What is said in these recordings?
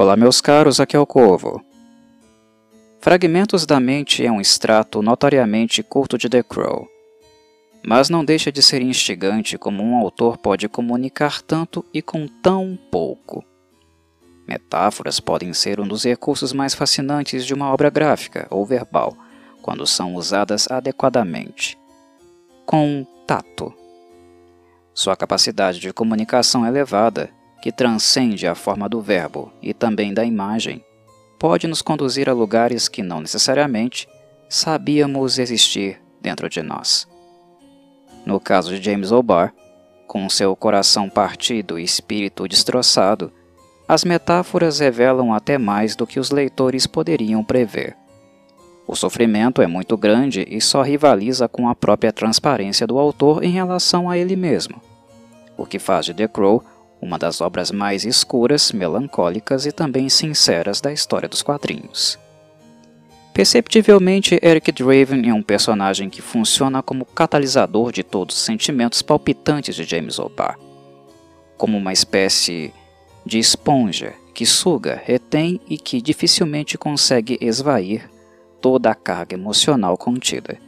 Olá, meus caros, aqui é o Corvo. Fragmentos da Mente é um extrato notoriamente curto de The Crow, mas não deixa de ser instigante como um autor pode comunicar tanto e com tão pouco. Metáforas podem ser um dos recursos mais fascinantes de uma obra gráfica ou verbal, quando são usadas adequadamente. Com tato. Sua capacidade de comunicação é elevada que transcende a forma do verbo e também da imagem, pode nos conduzir a lugares que não necessariamente sabíamos existir dentro de nós. No caso de James O'Barr, com seu coração partido e espírito destroçado, as metáforas revelam até mais do que os leitores poderiam prever. O sofrimento é muito grande e só rivaliza com a própria transparência do autor em relação a ele mesmo, o que faz de The Crow uma das obras mais escuras, melancólicas e também sinceras da história dos quadrinhos. Perceptivelmente, Eric Draven é um personagem que funciona como catalisador de todos os sentimentos palpitantes de James O'Barr, como uma espécie de esponja que suga, retém e que dificilmente consegue esvair toda a carga emocional contida.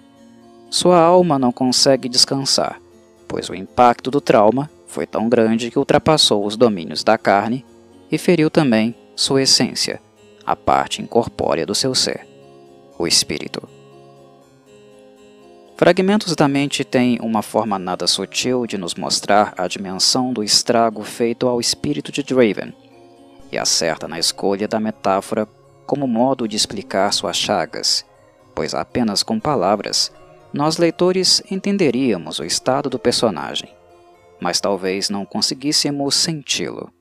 Sua alma não consegue descansar, pois o impacto do trauma foi tão grande que ultrapassou os domínios da carne e feriu também sua essência, a parte incorpórea do seu ser, o espírito. Fragmentos da mente têm uma forma nada sutil de nos mostrar a dimensão do estrago feito ao espírito de Draven, e acerta na escolha da metáfora como modo de explicar suas chagas, pois apenas com palavras nós leitores entenderíamos o estado do personagem mas talvez não conseguíssemos senti-lo.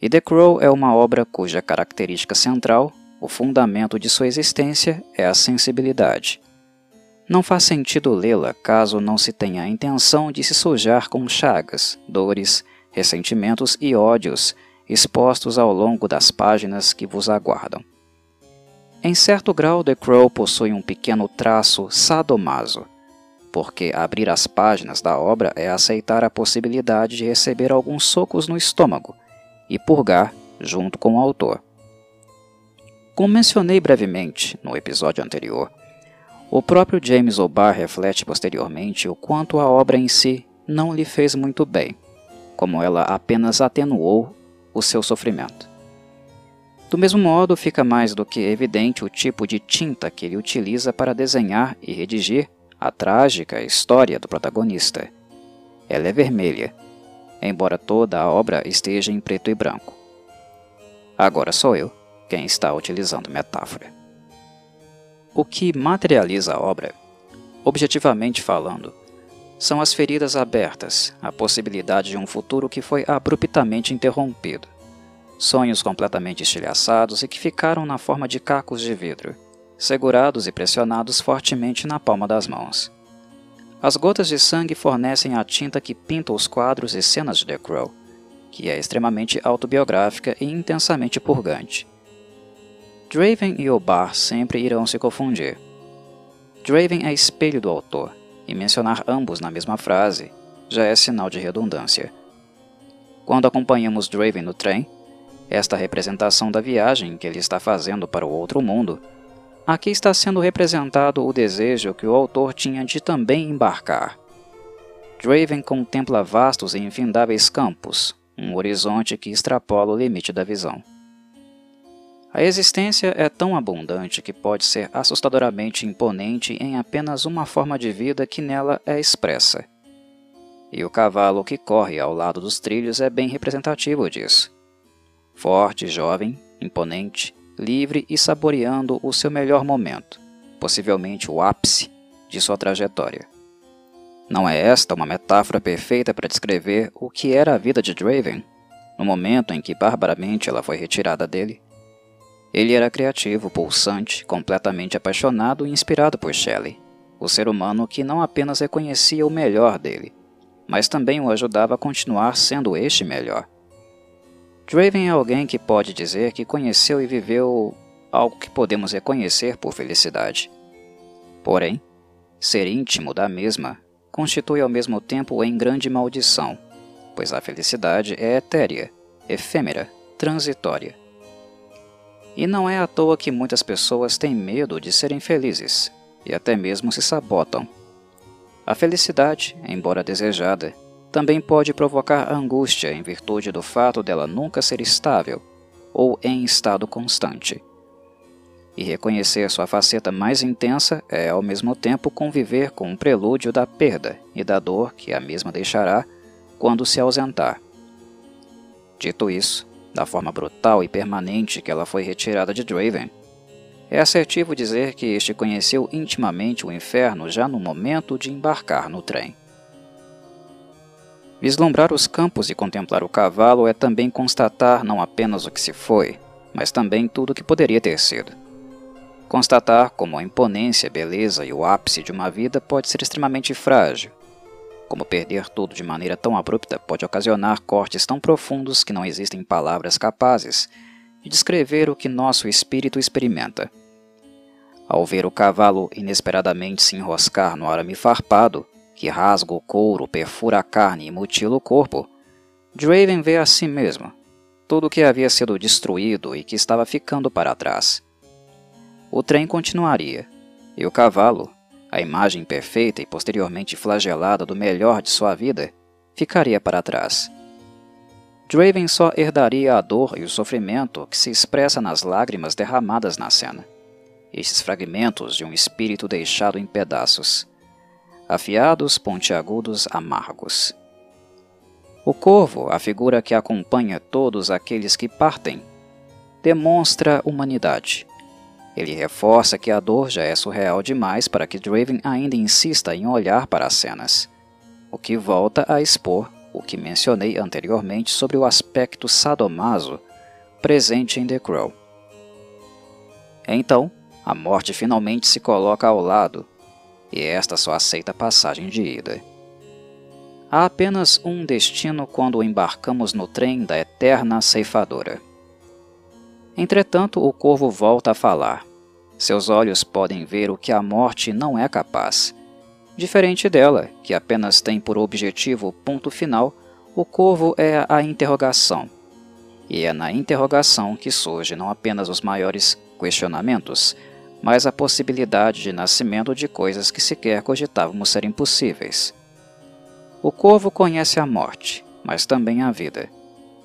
E The Crow é uma obra cuja característica central, o fundamento de sua existência, é a sensibilidade. Não faz sentido lê-la caso não se tenha a intenção de se sujar com chagas, dores, ressentimentos e ódios expostos ao longo das páginas que vos aguardam. Em certo grau, The Crow possui um pequeno traço sadomaso, porque abrir as páginas da obra é aceitar a possibilidade de receber alguns socos no estômago e purgar junto com o autor. Como mencionei brevemente no episódio anterior, o próprio James O'Barr reflete posteriormente o quanto a obra em si não lhe fez muito bem, como ela apenas atenuou o seu sofrimento. Do mesmo modo, fica mais do que evidente o tipo de tinta que ele utiliza para desenhar e redigir a trágica história do protagonista. Ela é vermelha, embora toda a obra esteja em preto e branco. Agora sou eu quem está utilizando metáfora. O que materializa a obra, objetivamente falando, são as feridas abertas, a possibilidade de um futuro que foi abruptamente interrompido, sonhos completamente estilhaçados e que ficaram na forma de cacos de vidro segurados e pressionados fortemente na palma das mãos. As gotas de sangue fornecem a tinta que pinta os quadros e cenas de The Crow, que é extremamente autobiográfica e intensamente purgante. Draven e Obar sempre irão se confundir. Draven é espelho do autor, e mencionar ambos na mesma frase já é sinal de redundância. Quando acompanhamos Draven no trem, esta representação da viagem que ele está fazendo para o outro mundo Aqui está sendo representado o desejo que o autor tinha de também embarcar. Draven contempla vastos e infindáveis campos, um horizonte que extrapola o limite da visão. A existência é tão abundante que pode ser assustadoramente imponente em apenas uma forma de vida que nela é expressa. E o cavalo que corre ao lado dos trilhos é bem representativo disso. Forte, jovem, imponente, livre e saboreando o seu melhor momento, possivelmente o ápice de sua trajetória. Não é esta uma metáfora perfeita para descrever o que era a vida de Draven, no momento em que barbaramente ela foi retirada dele? Ele era criativo, pulsante, completamente apaixonado e inspirado por Shelley, o ser humano que não apenas reconhecia o melhor dele, mas também o ajudava a continuar sendo este melhor. Draven é alguém que pode dizer que conheceu e viveu algo que podemos reconhecer por felicidade. Porém, ser íntimo da mesma constitui ao mesmo tempo em grande maldição, pois a felicidade é etérea, efêmera, transitória E não é à toa que muitas pessoas têm medo de serem felizes e até mesmo se sabotam. A felicidade, embora desejada, também pode provocar angústia em virtude do fato dela nunca ser estável ou em estado constante. E reconhecer sua faceta mais intensa é, ao mesmo tempo, conviver com um prelúdio da perda e da dor que a mesma deixará quando se ausentar. Dito isso, da forma brutal e permanente que ela foi retirada de Draven, é assertivo dizer que este conheceu intimamente o inferno já no momento de embarcar no trem. Vislumbrar os campos e contemplar o cavalo é também constatar não apenas o que se foi, mas também tudo o que poderia ter sido. Constatar como a imponência, beleza e o ápice de uma vida pode ser extremamente frágil. Como perder tudo de maneira tão abrupta pode ocasionar cortes tão profundos que não existem palavras capazes de descrever o que nosso espírito experimenta. Ao ver o cavalo inesperadamente se enroscar no arame farpado, que rasga o couro, perfura a carne e mutila o corpo, Draven vê a si mesmo tudo o que havia sido destruído e que estava ficando para trás. O trem continuaria, e o cavalo, a imagem perfeita e posteriormente flagelada do melhor de sua vida, ficaria para trás. Draven só herdaria a dor e o sofrimento que se expressa nas lágrimas derramadas na cena, estes fragmentos de um espírito deixado em pedaços afiados, pontiagudos, amargos. O corvo, a figura que acompanha todos aqueles que partem, demonstra humanidade. Ele reforça que a dor já é surreal demais para que Draven ainda insista em olhar para as cenas, o que volta a expor o que mencionei anteriormente sobre o aspecto sadomaso presente em The Crow. Então, a morte finalmente se coloca ao lado, e esta só aceita passagem de ida. Há apenas um destino quando embarcamos no trem da eterna ceifadora. Entretanto, o corvo volta a falar. Seus olhos podem ver o que a morte não é capaz. Diferente dela, que apenas tem por objetivo o ponto final, o corvo é a interrogação. E é na interrogação que surgem não apenas os maiores questionamentos, mas a possibilidade de nascimento de coisas que sequer cogitávamos ser impossíveis. O corvo conhece a morte, mas também a vida,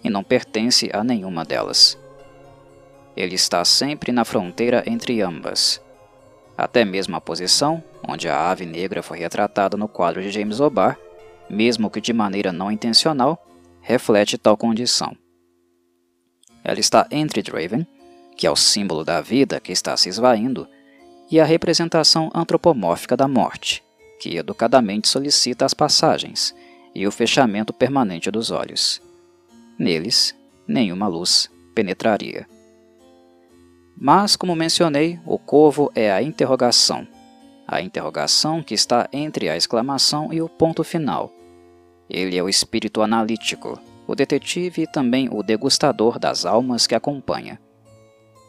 e não pertence a nenhuma delas. Ele está sempre na fronteira entre ambas. Até mesmo a posição onde a ave negra foi retratada no quadro de James O'Barr, mesmo que de maneira não intencional, reflete tal condição. Ela está entre Draven que é o símbolo da vida que está se esvaindo, e a representação antropomórfica da morte, que educadamente solicita as passagens e o fechamento permanente dos olhos. Neles, nenhuma luz penetraria. Mas, como mencionei, o corvo é a interrogação, a interrogação que está entre a exclamação e o ponto final. Ele é o espírito analítico, o detetive e também o degustador das almas que acompanha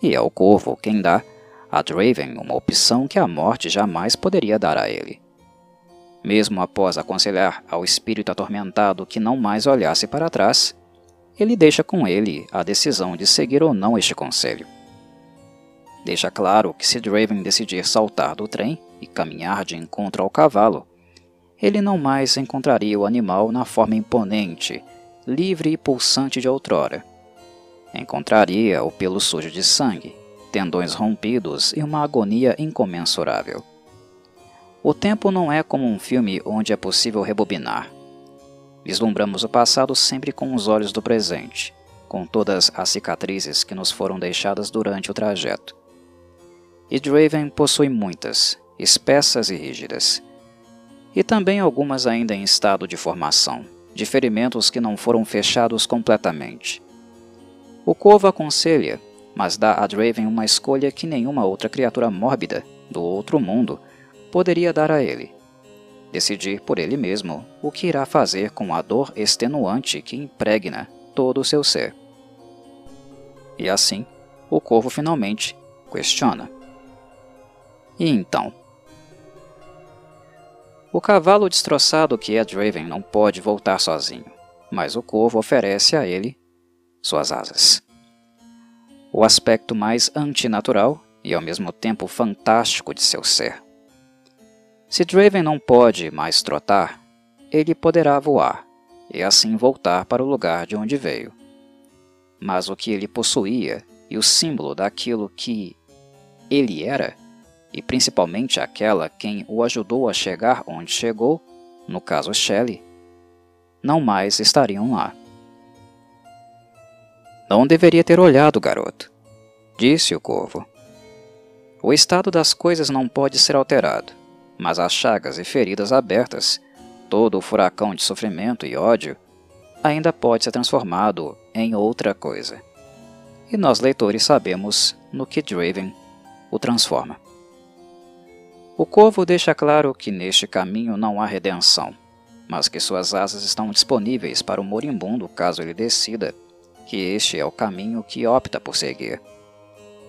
e é o corvo quem dá a Draven uma opção que a morte jamais poderia dar a ele. Mesmo após aconselhar ao espírito atormentado que não mais olhasse para trás, ele deixa com ele a decisão de seguir ou não este conselho. Deixa claro que se Draven decidir saltar do trem e caminhar de encontro ao cavalo, ele não mais encontraria o animal na forma imponente, livre e pulsante de outrora Encontraria o pelo sujo de sangue, tendões rompidos e uma agonia incomensurável. O tempo não é como um filme onde é possível rebobinar. Vislumbramos o passado sempre com os olhos do presente, com todas as cicatrizes que nos foram deixadas durante o trajeto. E Draven possui muitas, espessas e rígidas. E também algumas ainda em estado de formação, de ferimentos que não foram fechados completamente. O Corvo aconselha, mas dá a Draven uma escolha que nenhuma outra criatura mórbida do outro mundo poderia dar a ele. Decidir por ele mesmo o que irá fazer com a dor extenuante que impregna todo o seu ser. E assim, o corvo finalmente questiona. E então? O cavalo destroçado que é Draven não pode voltar sozinho, mas o corvo oferece a ele suas asas. o aspecto mais antinatural e ao mesmo tempo fantástico de seu ser. Se Draven não pode mais trotar, ele poderá voar e assim voltar para o lugar de onde veio. Mas o que ele possuía e o símbolo daquilo que ele era, e principalmente aquela quem o ajudou a chegar onde chegou, no caso Shelley, não mais estariam lá. Não deveria ter olhado, garoto, disse o corvo. O estado das coisas não pode ser alterado, mas as chagas e feridas abertas, todo o furacão de sofrimento e ódio, ainda pode ser transformado em outra coisa. E nós leitores sabemos no que Draven o transforma. O corvo deixa claro que neste caminho não há redenção, mas que suas asas estão disponíveis para o moribundo caso ele decida que este é o caminho que opta por seguir.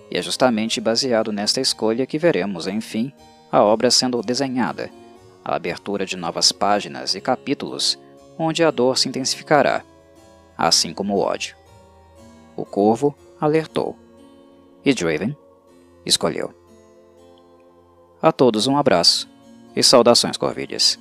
E é justamente baseado nesta escolha que veremos, enfim, a obra sendo desenhada, a abertura de novas páginas e capítulos onde a dor se intensificará, assim como o ódio. O corvo alertou, e Draven escolheu. A todos um abraço e saudações corvides.